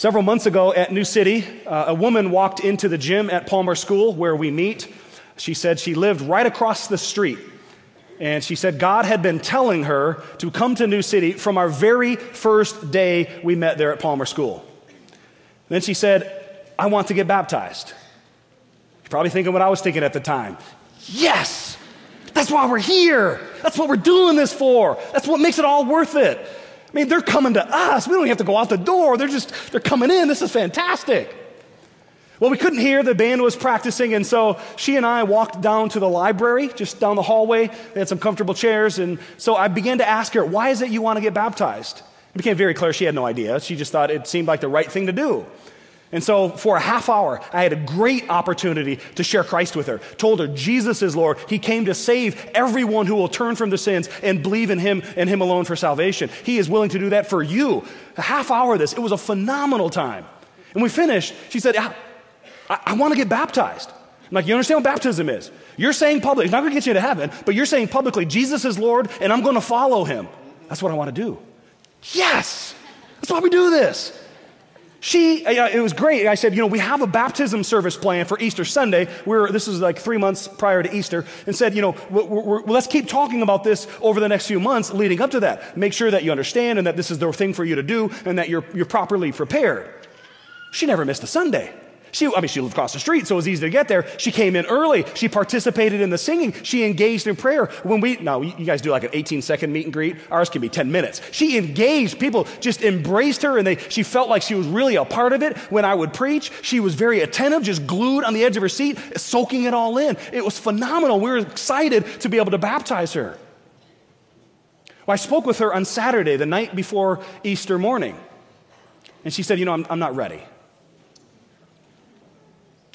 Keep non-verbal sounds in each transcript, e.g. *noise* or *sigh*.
Several months ago at New City, uh, a woman walked into the gym at Palmer School where we meet. She said she lived right across the street. And she said God had been telling her to come to New City from our very first day we met there at Palmer School. Then she said, I want to get baptized. You're probably thinking what I was thinking at the time. Yes! That's why we're here. That's what we're doing this for. That's what makes it all worth it. I mean, they're coming to us. We don't even have to go out the door. They're just, they're coming in. This is fantastic. Well, we couldn't hear. The band was practicing, and so she and I walked down to the library, just down the hallway. They had some comfortable chairs, and so I began to ask her, Why is it you want to get baptized? It became very clear she had no idea. She just thought it seemed like the right thing to do. And so, for a half hour, I had a great opportunity to share Christ with her. Told her Jesus is Lord. He came to save everyone who will turn from the sins and believe in Him and Him alone for salvation. He is willing to do that for you. A half hour of this, it was a phenomenal time. And we finished. She said, I, I, I want to get baptized. I'm like, you understand what baptism is? You're saying publicly, it's not going to get you to heaven, but you're saying publicly, Jesus is Lord and I'm going to follow Him. That's what I want to do. Yes! That's why we do this. She, uh, it was great. I said, you know, we have a baptism service plan for Easter Sunday. We're, this is like three months prior to Easter, and said, you know, we're, we're, let's keep talking about this over the next few months leading up to that. Make sure that you understand and that this is the thing for you to do and that you're, you're properly prepared. She never missed a Sunday. She, I mean, she lived across the street, so it was easy to get there. She came in early. She participated in the singing. She engaged in prayer. When we, now you guys do like an 18 second meet and greet. Ours can be 10 minutes. She engaged. People just embraced her and they, she felt like she was really a part of it. When I would preach, she was very attentive, just glued on the edge of her seat, soaking it all in. It was phenomenal. We were excited to be able to baptize her. Well, I spoke with her on Saturday, the night before Easter morning. And she said, You know, I'm, I'm not ready.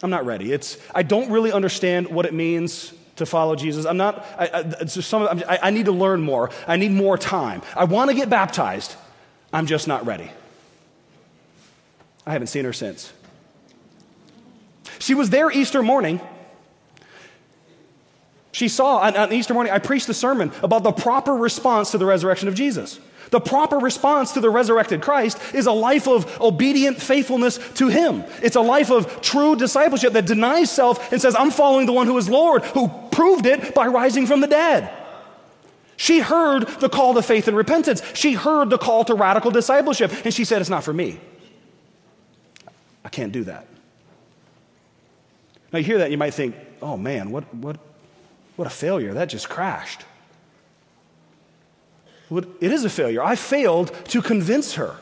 I'm not ready. It's, I don't really understand what it means to follow Jesus. I'm not, I, I, some, I, I need to learn more. I need more time. I want to get baptized. I'm just not ready. I haven't seen her since. She was there Easter morning. She saw on, on Easter morning, I preached a sermon about the proper response to the resurrection of Jesus. The proper response to the resurrected Christ is a life of obedient faithfulness to Him. It's a life of true discipleship that denies self and says, I'm following the one who is Lord, who proved it by rising from the dead. She heard the call to faith and repentance. She heard the call to radical discipleship, and she said, It's not for me. I can't do that. Now, you hear that, you might think, Oh man, what, what, what a failure. That just crashed. It is a failure. I failed to convince her.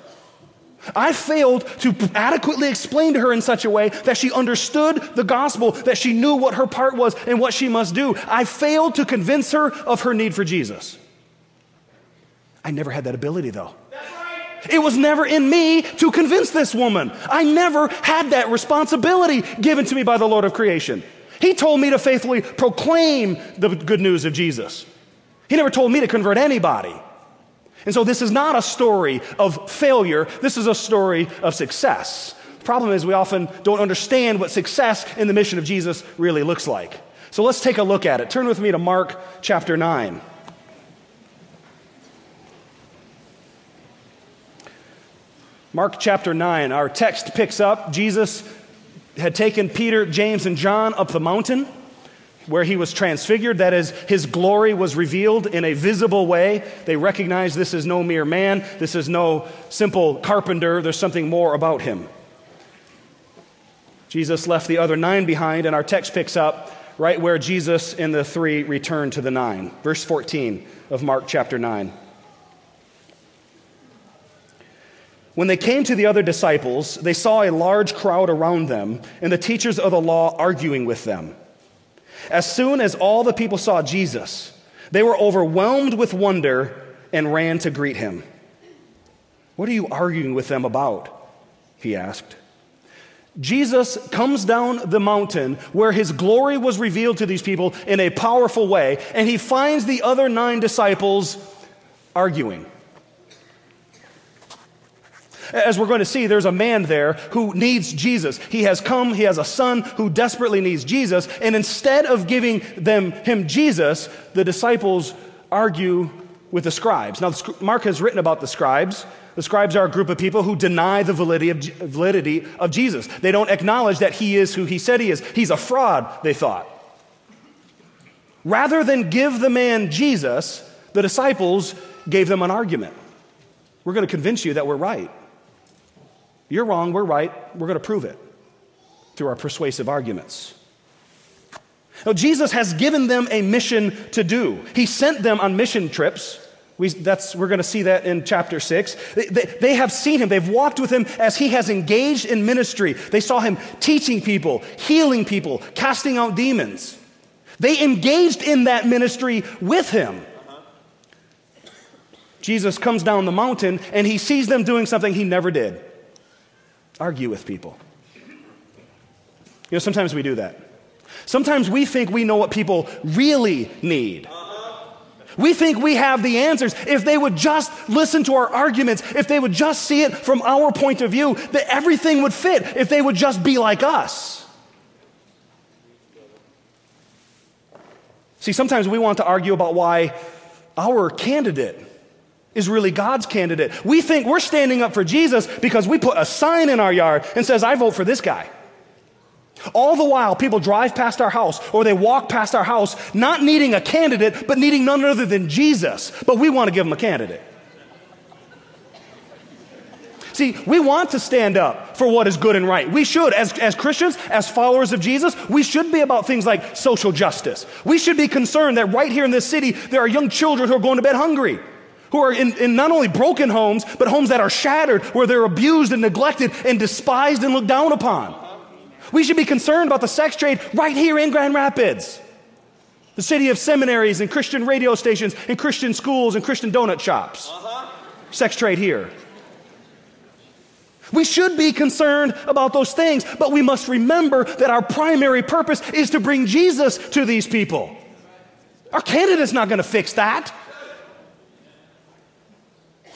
I failed to adequately explain to her in such a way that she understood the gospel, that she knew what her part was and what she must do. I failed to convince her of her need for Jesus. I never had that ability, though. It was never in me to convince this woman. I never had that responsibility given to me by the Lord of creation. He told me to faithfully proclaim the good news of Jesus. He never told me to convert anybody. And so this is not a story of failure, this is a story of success. The problem is we often don't understand what success in the mission of Jesus really looks like. So let's take a look at it. Turn with me to Mark chapter 9. Mark chapter 9, our text picks up. Jesus had taken Peter, James, and John up the mountain where he was transfigured. That is, his glory was revealed in a visible way. They recognized this is no mere man, this is no simple carpenter, there's something more about him. Jesus left the other nine behind, and our text picks up right where Jesus and the three return to the nine. Verse 14 of Mark chapter 9. When they came to the other disciples, they saw a large crowd around them and the teachers of the law arguing with them. As soon as all the people saw Jesus, they were overwhelmed with wonder and ran to greet him. What are you arguing with them about? He asked. Jesus comes down the mountain where his glory was revealed to these people in a powerful way, and he finds the other nine disciples arguing. As we're going to see, there's a man there who needs Jesus. He has come, he has a son who desperately needs Jesus, and instead of giving them him Jesus, the disciples argue with the scribes. Now, Mark has written about the scribes. The scribes are a group of people who deny the validity of, validity of Jesus. They don't acknowledge that he is who he said he is. He's a fraud, they thought. Rather than give the man Jesus, the disciples gave them an argument. We're going to convince you that we're right. You're wrong, we're right. We're going to prove it through our persuasive arguments. Now, Jesus has given them a mission to do. He sent them on mission trips. We, that's, we're going to see that in chapter 6. They, they, they, have seen him. They've walked with him as he has engaged in ministry. They saw him teaching people, healing people, casting out demons. They engaged in that ministry with him. Jesus comes down the mountain and he sees them doing something he never did argue with people. You know, sometimes we do that. Sometimes we think we know what people really need. We think we have the answers. If they would just listen to our arguments, if they would just see it from our point of view, that everything would fit if they would just be like us. See, sometimes we want to argue about why our candidate is really God's candidate. We think we're standing up for Jesus because we put a sign in our yard and says, I vote for this guy. All the while, people drive past our house or they walk past our house not needing a candidate, but needing none other than Jesus. But we want to give them a candidate. See, we want to stand up for what is good and right. We should, as, as Christians, as followers of Jesus, we should be about things like social justice. We should be concerned that right here in this city, there are young children who are going to bed hungry who are in, in, not only broken homes, but homes that are shattered, where they're abused and neglected and despised and looked down upon. We should be concerned about the sex trade right here in Grand Rapids. The city of seminaries and Christian radio stations and Christian schools and Christian donut shops. Uh-huh. Sex trade here. We should be concerned about those things, but we must remember that our primary purpose is to bring Jesus to these people. Our candidate's not going to fix that.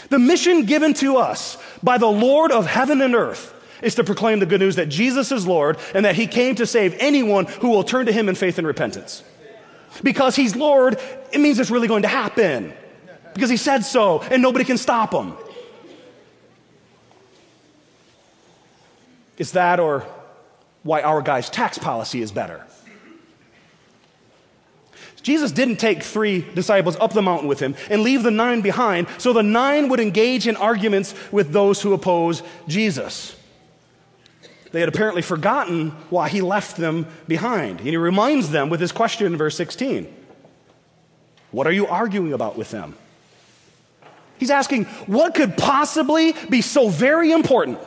The mission given to us by the Lord of heaven and earth is to proclaim the good news that Jesus is Lord and that He came to save anyone who will turn to Him in faith and repentance. Because He's Lord, it means it's really going to happen. Because He said so, and nobody can stop Him. It's that or why our guy's tax policy is better. Jesus didn't take three disciples up the mountain with him and leave the nine behind so the nine would engage in arguments with those who oppose Jesus. They had apparently forgotten why he left them behind. And he reminds them with his question in verse 16 What are you arguing about with them? He's asking, What could possibly be so very important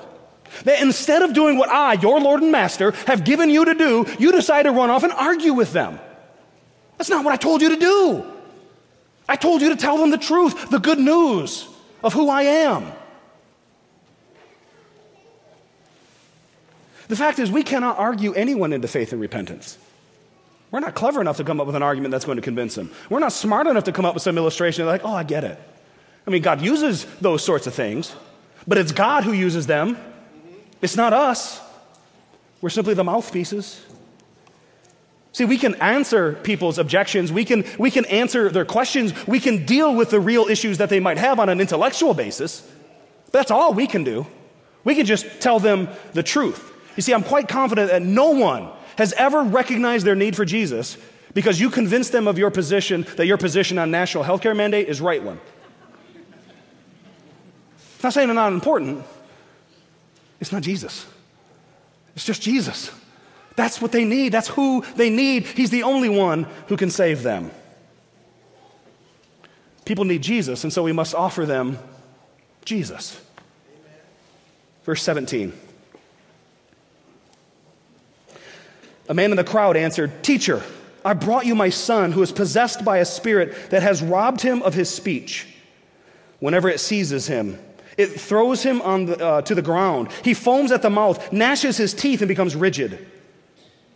that instead of doing what I, your Lord and Master, have given you to do, you decide to run off and argue with them? That's not what I told you to do. I told you to tell them the truth, the good news of who I am. The fact is, we cannot argue anyone into faith and repentance. We're not clever enough to come up with an argument that's going to convince them. We're not smart enough to come up with some illustration like, oh, I get it. I mean, God uses those sorts of things, but it's God who uses them. It's not us. We're simply the mouthpieces. See, we can answer people's objections. We can, we can answer their questions. We can deal with the real issues that they might have on an intellectual basis. But that's all we can do. We can just tell them the truth. You see, I'm quite confident that no one has ever recognized their need for Jesus because you convinced them of your position that your position on national health care mandate is right one. I'm not saying they're not important. It's not Jesus. It's just Jesus. That's what they need. That's who they need. He's the only one who can save them. People need Jesus, and so we must offer them Jesus. Verse 17. A man in the crowd answered, Teacher, I brought you my son who is possessed by a spirit that has robbed him of his speech. Whenever it seizes him, it throws him on the, uh, to the ground. He foams at the mouth, gnashes his teeth, and becomes rigid.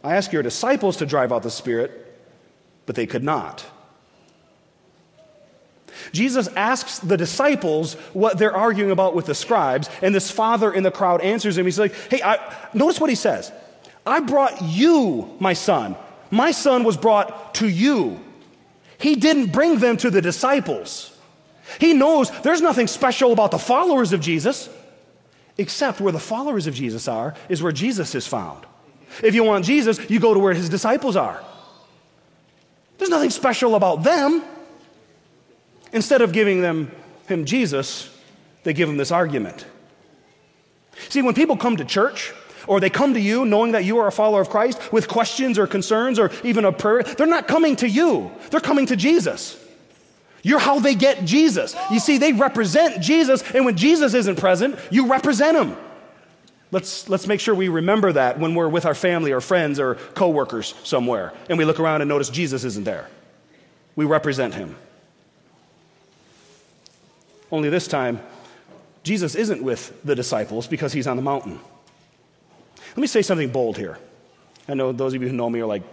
I asked your disciples to drive out the spirit, but they could not. Jesus asks the disciples what they're arguing about with the scribes, and this father in the crowd answers him. He's like, Hey, I, notice what he says I brought you my son. My son was brought to you. He didn't bring them to the disciples, He knows there's nothing special about the followers of Jesus, except where the followers of Jesus are, is where Jesus is found. If you want Jesus, you go to where his disciples are. There's nothing special about them. Instead of giving them him Jesus, they give him this argument. See, when people come to church, or they come to you knowing that you are a follower of Christ with questions or concerns or even a prayer, they're not coming to you. They're coming to Jesus. You're how they get Jesus. You see, they represent Jesus, and when Jesus isn't present, you represent him. Let's, let's make sure we remember that when we're with our family or friends or coworkers somewhere, and we look around and notice Jesus isn't there. We represent him. Only this time, Jesus isn't with the disciples because he's on the mountain. Let me say something bold here. I know those of you who know me are like,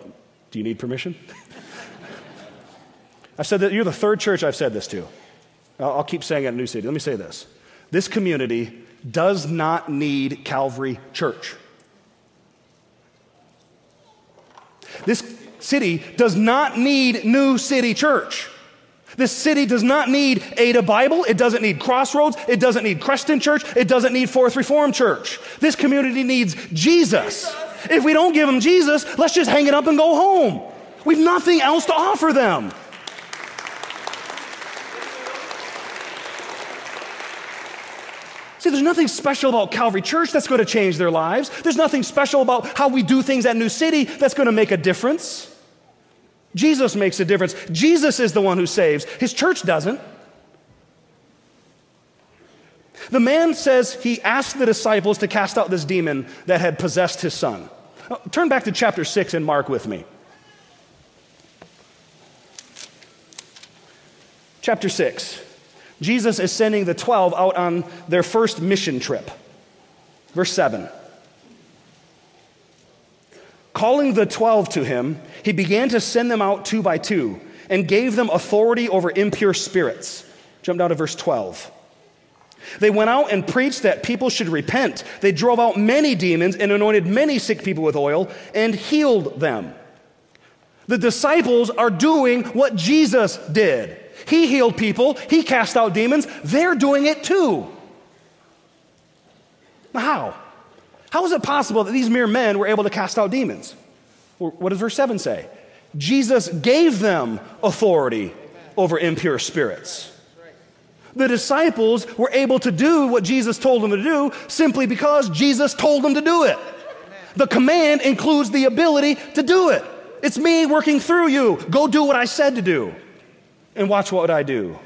do you need permission? *laughs* I've said that you're the third church I've said this to. I'll, I'll keep saying it in New City. Let me say this. This community does not need Calvary Church. This city does not need New City Church. This city does not need Ada Bible. It doesn't need Crossroads. It doesn't need Creston Church. It doesn't need Fourth Reformed Church. This community needs Jesus. If we don't give them Jesus, let's just hang it up and go home. We've nothing else to offer them. See, there's nothing special about Calvary Church that's going to change their lives. There's nothing special about how we do things at New City that's going to make a difference. Jesus makes a difference. Jesus is the one who saves, his church doesn't. The man says he asked the disciples to cast out this demon that had possessed his son. Uh, turn back to chapter 6 and Mark with me. Chapter 6. Jesus is sending the 12 out on their first mission trip. Verse 7. Calling the 12 to him, he began to send them out two by two and gave them authority over impure spirits. Jump down to verse 12. They went out and preached that people should repent. They drove out many demons and anointed many sick people with oil and healed them. The disciples are doing what Jesus did. He healed people, he cast out demons. They're doing it too. Now, how? How is it possible that these mere men were able to cast out demons? What does verse 7 say? Jesus gave them authority over impure spirits. The disciples were able to do what Jesus told them to do simply because Jesus told them to do it. The command includes the ability to do it. It's me working through you. Go do what I said to do. And watch what I do.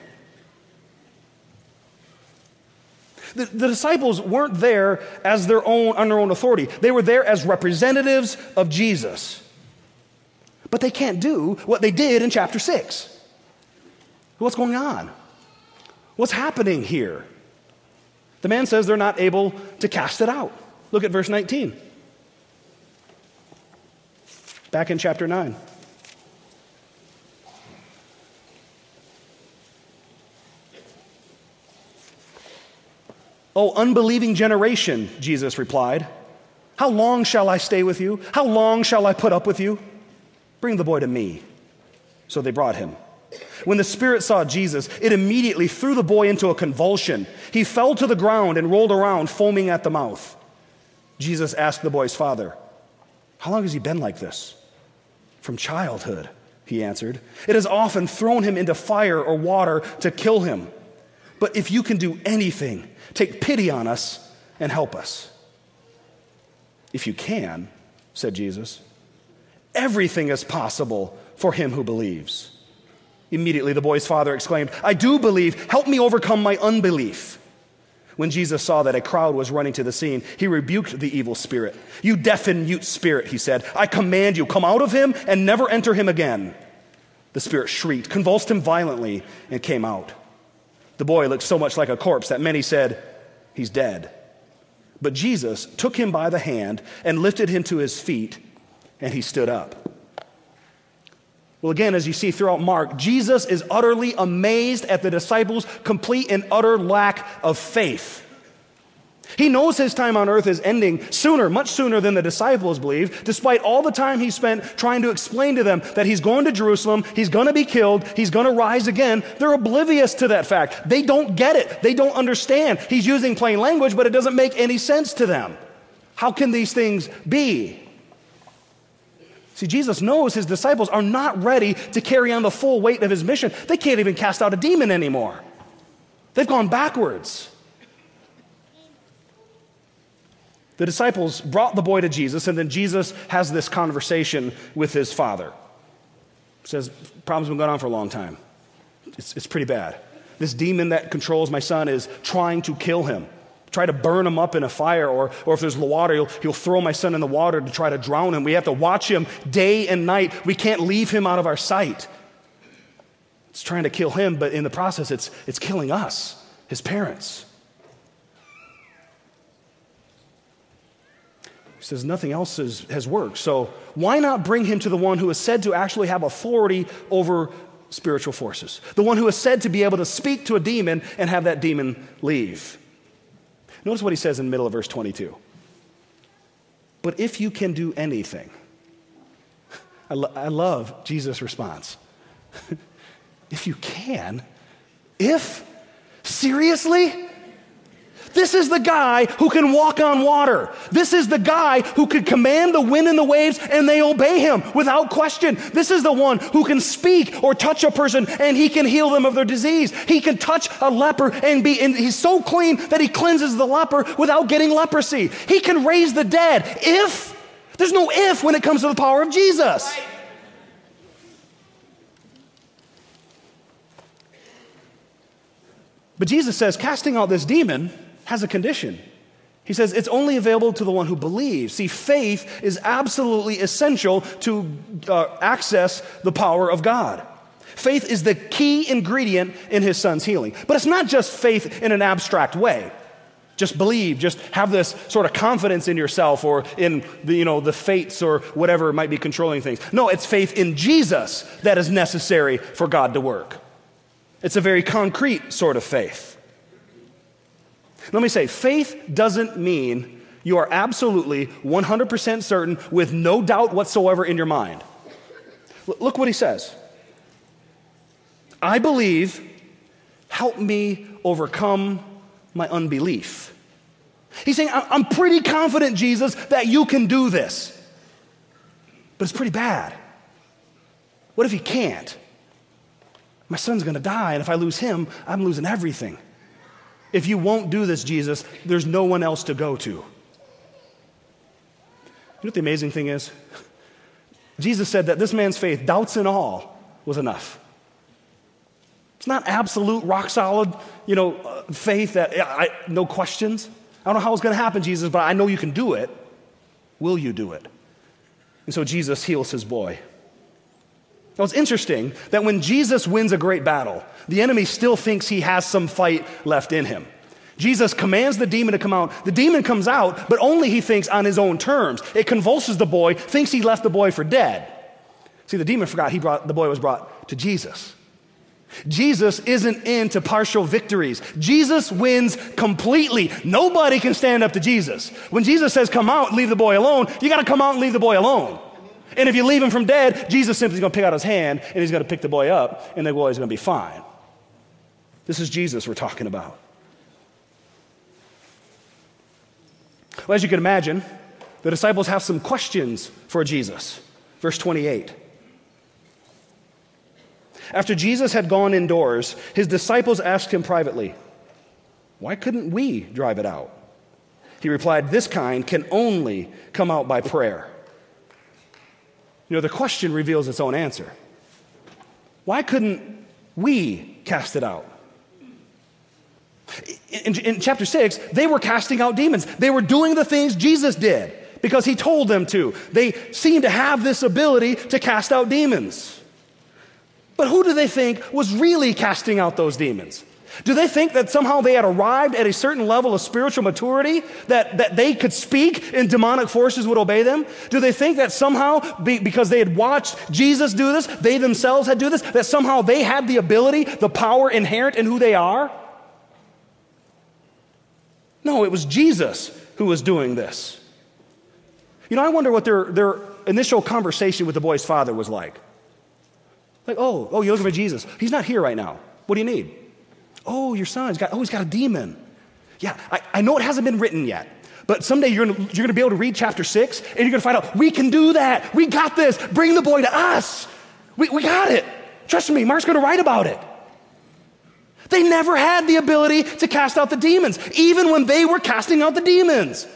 The, the, disciples weren't there as their own, on their own authority. They were there as representatives of Jesus. But they can't do what they did in chapter 6. What's going on? What's happening here? The man says they're not able to cast it out. Look at verse 19. Back in chapter 9. Oh, unbelieving generation, Jesus replied. How long shall I stay with you? How long shall I put up with you? Bring the boy to me. So they brought him. When the spirit saw Jesus, it immediately threw the boy into a convulsion. He fell to the ground and rolled around, foaming at the mouth. Jesus asked the boy's father, How long has he been like this? From childhood, he answered. It has often thrown him into fire or water to kill him. But if you can do anything, take pity on us and help us. If you can, said Jesus, everything is possible for him who believes. Immediately, the boy's father exclaimed, I do believe. Help me overcome my unbelief. When Jesus saw that a crowd was running to the scene, he rebuked the evil spirit. You deaf and mute spirit, he said, I command you, come out of him and never enter him again. The spirit shrieked, convulsed him violently, and came out. The boy looked so much like a corpse that many said, He's dead. But Jesus took him by the hand and lifted him to his feet, and he stood up. Well, again, as you see throughout Mark, Jesus is utterly amazed at the disciples' complete and utter lack of faith. He knows his time on earth is ending sooner, much sooner than the disciples believe, despite all the time he spent trying to explain to them that he's going to Jerusalem, he's going to be killed, he's going to rise again. They're oblivious to that fact. They don't get it, they don't understand. He's using plain language, but it doesn't make any sense to them. How can these things be? See, Jesus knows his disciples are not ready to carry on the full weight of his mission. They can't even cast out a demon anymore, they've gone backwards. The disciples brought the boy to Jesus, and then Jesus has this conversation with his father. Says, Problem's been going on for a long time. It's, it's pretty bad. This demon that controls my son is trying to kill him, try to burn him up in a fire, or, or if there's water, he'll, he'll throw my son in the water to try to drown him. We have to watch him day and night. We can't leave him out of our sight. It's trying to kill him, but in the process, it's, it's killing us, his parents. Says nothing else is, has worked. So why not bring him to the one who is said to actually have authority over spiritual forces? The one who is said to be able to speak to a demon and have that demon leave. Notice what he says in the middle of verse 22. But if you can do anything, *laughs* I, lo- I love Jesus' response. *laughs* if you can, if, seriously? This is the guy who can walk on water. This is the guy who can command the wind and the waves and they obey him without question. This is the one who can speak or touch a person and he can heal them of their disease. He can touch a leper and be, and he's so clean that he cleanses the leper without getting leprosy. He can raise the dead if, there's no if when it comes to the power of Jesus. But Jesus says, casting out this demon has a condition. He says it's only available to the one who believes. See, faith is absolutely essential to uh, access the power of God. Faith is the key ingredient in his son's healing. But it's not just faith in an abstract way. Just believe, just have this sort of confidence in yourself or in the, you know, the fates or whatever might be controlling things. No, it's faith in Jesus that is necessary for God to work. It's a very concrete sort of faith. Let me say, faith doesn't mean you are absolutely 100% certain with no doubt whatsoever in your mind. L- look what he says I believe, help me overcome my unbelief. He's saying, I'm pretty confident, Jesus, that you can do this. But it's pretty bad. What if he can't? My son's gonna die, and if I lose him, I'm losing everything. If you won't do this, Jesus, there's no one else to go to. You know what the amazing thing is? Jesus said that this man's faith, doubts and all, was enough. It's not absolute, rock solid, you know, uh, faith that I, no questions. I don't know how it's going to happen, Jesus, but I know you can do it. Will you do it? And so Jesus heals his boy. Now, it's interesting that when Jesus wins a great battle, the enemy still thinks he has some fight left in him. Jesus commands the demon to come out. The demon comes out, but only he thinks on his own terms. It convulses the boy, thinks he left the boy for dead. See, the demon forgot he brought, the boy was brought to Jesus. Jesus isn't into partial victories. Jesus wins completely. Nobody can stand up to Jesus. When Jesus says, Come out, leave the boy alone, you got to come out and leave the boy alone. And if you leave him from dead, Jesus simply is going to pick out his hand and he's going to pick the boy up, and the boy is oh, going to be fine. This is Jesus we're talking about. Well, as you can imagine, the disciples have some questions for Jesus. Verse 28. After Jesus had gone indoors, his disciples asked him privately, Why couldn't we drive it out? He replied, This kind can only come out by prayer. You know, the question reveals its own answer. Why couldn't we cast it out? In, in, chapter 6, they were casting out demons. They were doing the things Jesus did because he told them to. They seemed to have this ability to cast out demons. But who do they think was really casting out those demons? Do they think that somehow they had arrived at a certain level of spiritual maturity that, that they could speak and demonic forces would obey them? Do they think that somehow, be, because they had watched Jesus do this, they themselves had do this, that somehow they had the ability, the power inherent in who they are? No, it was Jesus who was doing this. You know, I wonder what their, their initial conversation with the boy's father was like. Like, oh, oh, you're looking for Jesus. He's not here right now. What do you need? Oh, your son's got, oh, he's got a demon. Yeah, I, I know it hasn't been written yet, but someday you're gonna, you're gonna be able to read chapter six and you're gonna find out we can do that. We got this. Bring the boy to us. We, we got it. Trust me, Mark's gonna write about it. They never had the ability to cast out the demons, even when they were casting out the demons.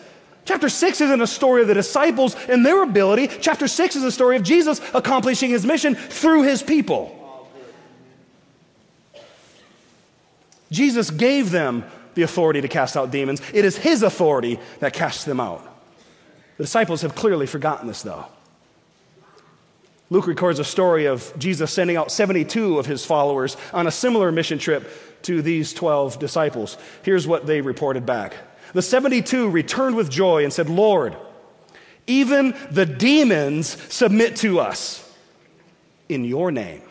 Chapter 6 isn't a story of the disciples and their ability. Chapter 6 is a story of Jesus accomplishing his mission through his people. Jesus gave them the authority to cast out demons. It is his authority that casts them out. The disciples have clearly forgotten this, though. Luke records a story of Jesus sending out 72 of his followers on a similar mission trip to these 12 disciples. Here's what they reported back The 72 returned with joy and said, Lord, even the demons submit to us in your name.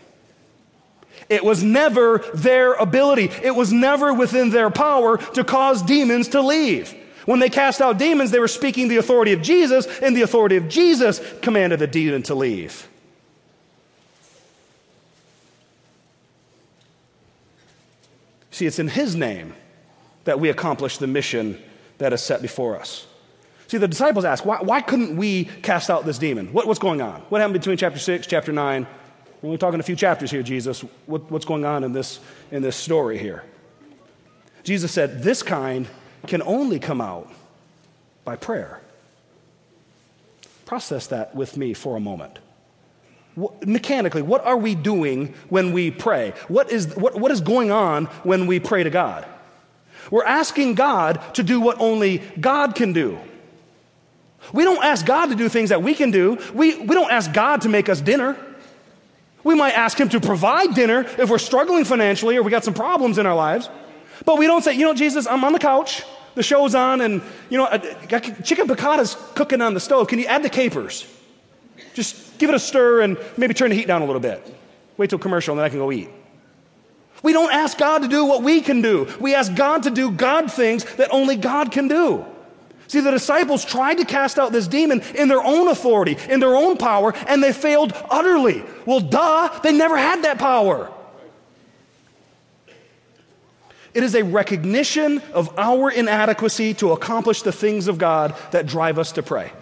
It was never their ability, it was never within their power to cause demons to leave. When they cast out demons, they were speaking the authority of Jesus, and the authority of Jesus commanded the demon to leave. See, it's in His name that we accomplish the mission that is set before us. See, the disciples ask, why, why couldn't we cast out this demon? What, what's going on? What happened between chapter 6, chapter 9? We're only talking a few chapters here, Jesus. What, what's going on in this, in this story here? Jesus said, This kind can only come out by prayer. Process that with me for a moment mechanically, what are we doing when we pray? What is, what, what is going on when we pray to God? We're asking God to do what only God can do. We don't ask God to do things that we can do. We, we don't ask God to make us dinner. We might ask Him to provide dinner if we're struggling financially or we got some problems in our lives. But we don't say, you know, Jesus, I'm on the couch, the show's on, and, you know, chicken piccata's cooking on the stove. Can you add the capers? Just give it a stir and maybe turn the heat down a little bit. Wait till commercial and then I can go eat. We don't ask God to do what we can do. We ask God to do God things that only God can do. See, the disciples tried to cast out this demon in their own authority, in their own power, and they failed utterly. Well, duh, they never had that power. It is a recognition of our inadequacy to accomplish the things of God that drive us to pray.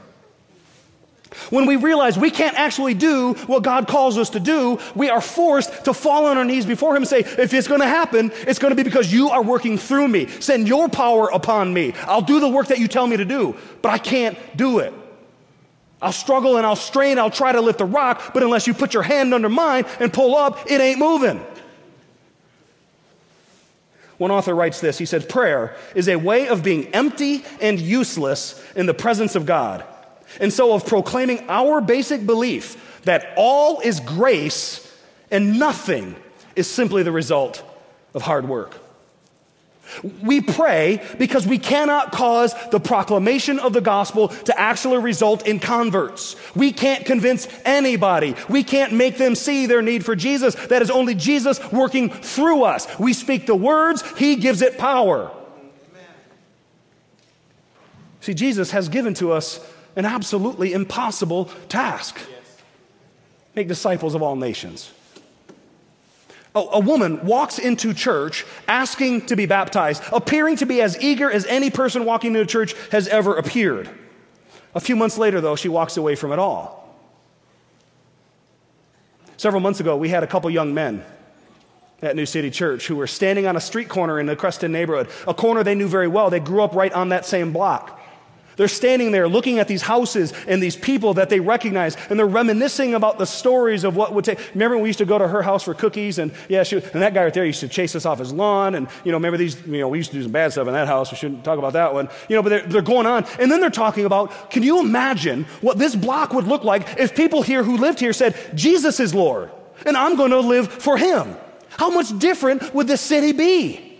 When we realize we can't actually do what God calls us to do, we are forced to fall on our knees before Him and say, If it's going to happen, it's going to be because you are working through me. Send your power upon me. I'll do the work that you tell me to do, but I can't do it. I'll struggle and I'll strain, I'll try to lift the rock, but unless you put your hand under mine and pull up, it ain't moving. One author writes this He said, Prayer is a way of being empty and useless in the presence of God and so, of proclaiming our basic belief that all is grace and nothing is simply the result of hard work. We pray because we cannot cause the proclamation of the gospel to actually result in converts. We can't convince anybody. We can't make them see their need for Jesus. That is only Jesus working through us. We speak the words, He gives it power. See, Jesus has given to us an absolutely impossible task make disciples of all nations. A, woman walks into church asking to be baptized, appearing to be as eager as any person walking into church has ever appeared. A few months later, though, she walks away from it all. Several months ago, we had a couple young men at New City Church who were standing on a street corner in the Creston neighborhood, a corner they knew very well. They grew up right on that same block. They're standing there looking at these houses and these people that they recognize, and they're reminiscing about the stories of what would take. Remember, we used to go to her house for cookies, and yeah, she, and that guy right there used to chase us off his lawn, and you know, remember these, you know, we used to do some bad stuff in that house. We shouldn't talk about that one, you know. But they're, they're going on, and then they're talking about, can you imagine what this block would look like if people here who lived here said, Jesus is Lord, and I'm going to live for Him? How much different would this city be?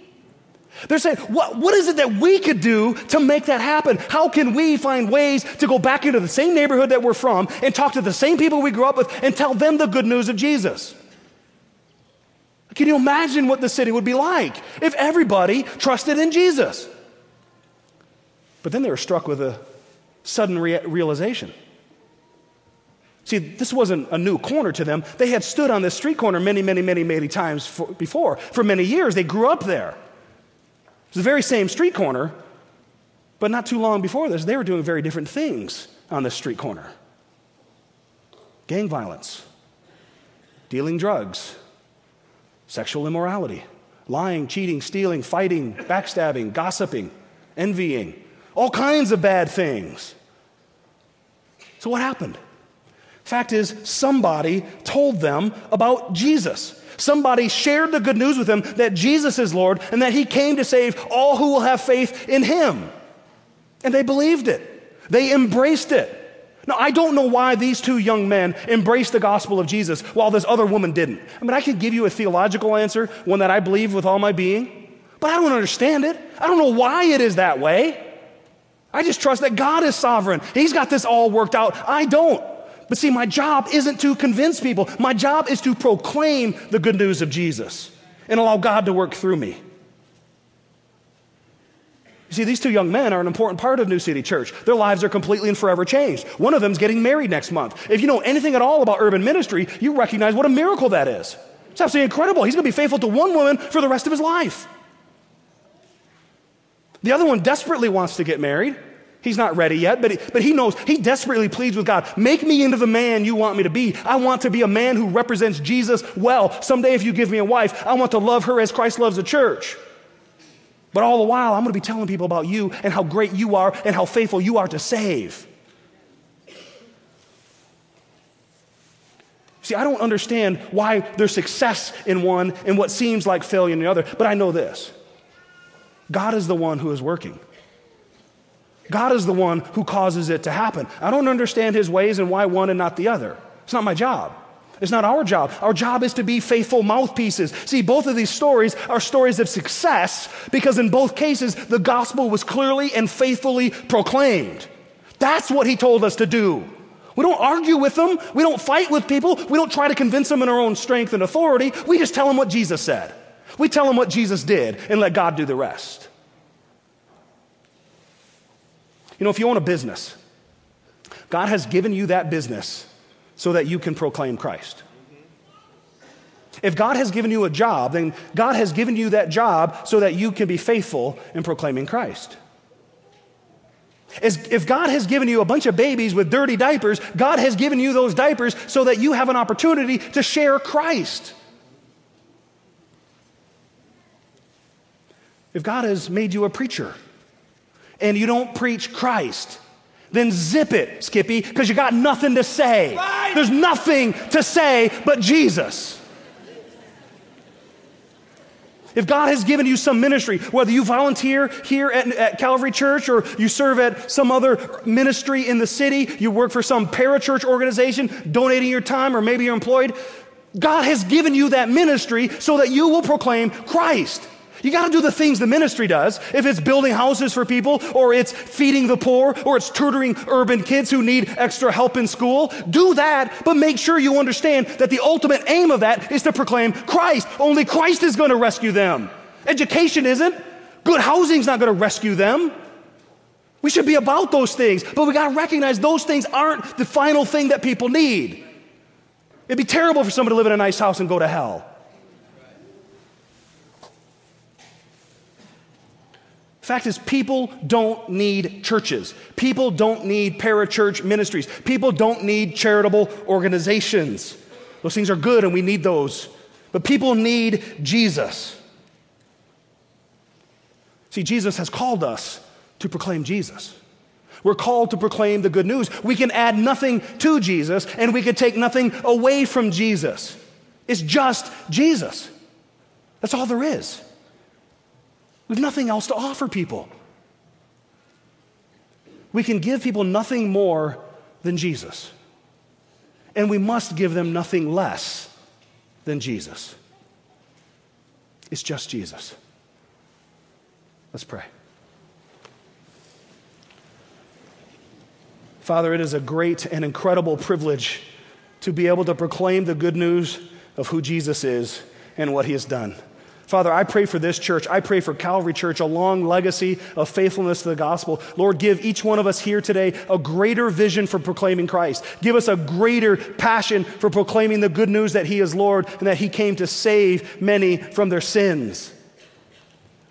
They're saying, what, what is it that we could do to make that happen? How can we find ways to go back into the same neighborhood that we're from and talk to the same people we grew up with and tell them the good news of Jesus? Can you imagine what the city would be like if everybody trusted in Jesus? But then they were struck with a sudden rea- realization. See, this wasn't a new corner to them. They had stood on this street corner many, many, many, many times for, before. For many years, they grew up there. The very same street corner, but not too long before this, they were doing very different things on this street corner gang violence, dealing drugs, sexual immorality, lying, cheating, stealing, fighting, backstabbing, gossiping, envying, all kinds of bad things. So, what happened? Fact is, somebody told them about Jesus. Somebody shared the good news with them that Jesus is Lord and that He came to save all who will have faith in Him. And they believed it, they embraced it. Now, I don't know why these two young men embraced the gospel of Jesus while this other woman didn't. I mean, I could give you a theological answer, one that I believe with all my being, but I don't understand it. I don't know why it is that way. I just trust that God is sovereign. He's got this all worked out. I don't. But see, my job isn't to convince people. My job is to proclaim the good news of Jesus and allow God to work through me. You see, these two young men are an important part of New City Church. Their lives are completely and forever changed. One of them is getting married next month. If you know anything at all about urban ministry, you recognize what a miracle that is. It's absolutely incredible. He's going to be faithful to one woman for the rest of his life. The other one desperately wants to get married. He's not ready yet, but he, but he knows, he desperately pleads with God, make me into the man you want me to be. I want to be a man who represents Jesus well. Someday, if you give me a wife, I want to love her as Christ loves the church. But all the while, I'm going to be telling people about you and how great you are and how faithful you are to save. See, I don't understand why there's success in one and what seems like failure in the other, but I know this God is the one who is working. God is the one who causes it to happen. I don't understand his ways and why one and not the other. It's not my job. It's not our job. Our job is to be faithful mouthpieces. See, both of these stories are stories of success because in both cases, the gospel was clearly and faithfully proclaimed. That's what he told us to do. We don't argue with them. We don't fight with people. We don't try to convince them in our own strength and authority. We just tell them what Jesus said. We tell them what Jesus did and let God do the rest. You know, if you own a business, God has given you that business so that you can proclaim Christ. If God has given you a job, then God has given you that job so that you can be faithful in proclaiming Christ. If God has given you a bunch of babies with dirty diapers, God has given you those diapers so that you have an opportunity to share Christ. If God has made you a preacher, and you don't preach Christ, then zip it, Skippy, because you got nothing to say. Right. There's nothing to say but Jesus. If God has given you some ministry, whether you volunteer here at, at, Calvary Church or you serve at some other ministry in the city, you work for some parachurch organization, donating your time, or maybe you're employed, God has given you that ministry so that you will proclaim Christ. You got to do the things the ministry does. If it's building houses for people, or it's feeding the poor, or it's tutoring urban kids who need extra help in school, do that, but make sure you understand that the ultimate aim of that is to proclaim Christ. Only Christ is going to rescue them. Education isn't. Good housing's not going to rescue them. We should be about those things, but we got to recognize those things aren't the final thing that people need. It'd be terrible for somebody to live in a nice house and go to hell. Fact is, people don't need churches. People don't need parachurch ministries. People don't need charitable organizations. Those things are good and we need those. But people need Jesus. See, Jesus has called us to proclaim Jesus. We're called to proclaim the good news. We can add nothing to Jesus and we can take nothing away from Jesus. It's just Jesus. That's all there is. We have nothing else to offer people. We can give people nothing more than Jesus. And we must give them nothing less than Jesus. It's just Jesus. Let's pray. Father, it is a great and incredible privilege to be able to proclaim the good news of who Jesus is and what he has done. Father, I pray for this church. I pray for Calvary Church, a long legacy of faithfulness to the gospel. Lord, give each one of us here today a greater vision for proclaiming Christ. Give us a greater passion for proclaiming the good news that He is Lord and that He came to save many from their sins.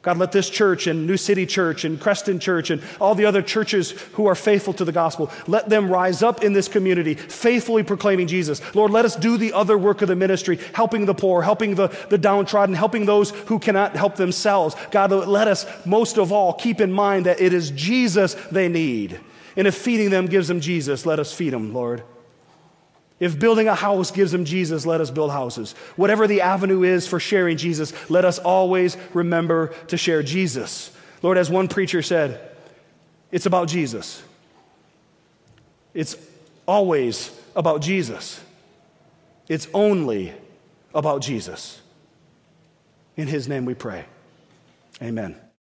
God, let this church and New City Church and Creston Church and all the other churches who are faithful to the gospel, let them rise up in this community, faithfully proclaiming Jesus. Lord, let us do the other work of the ministry, helping the poor, helping the, the downtrodden, helping those who cannot help themselves. God, let us most of all keep in mind that it is Jesus they need. And if feeding them gives them Jesus, let us feed them, Lord. If building a house gives them Jesus, let us build houses. Whatever the avenue is for sharing Jesus, let us always remember to share Jesus. Lord, as one preacher said, it's about Jesus. It's always about Jesus. It's only about Jesus. In his name we pray. Amen.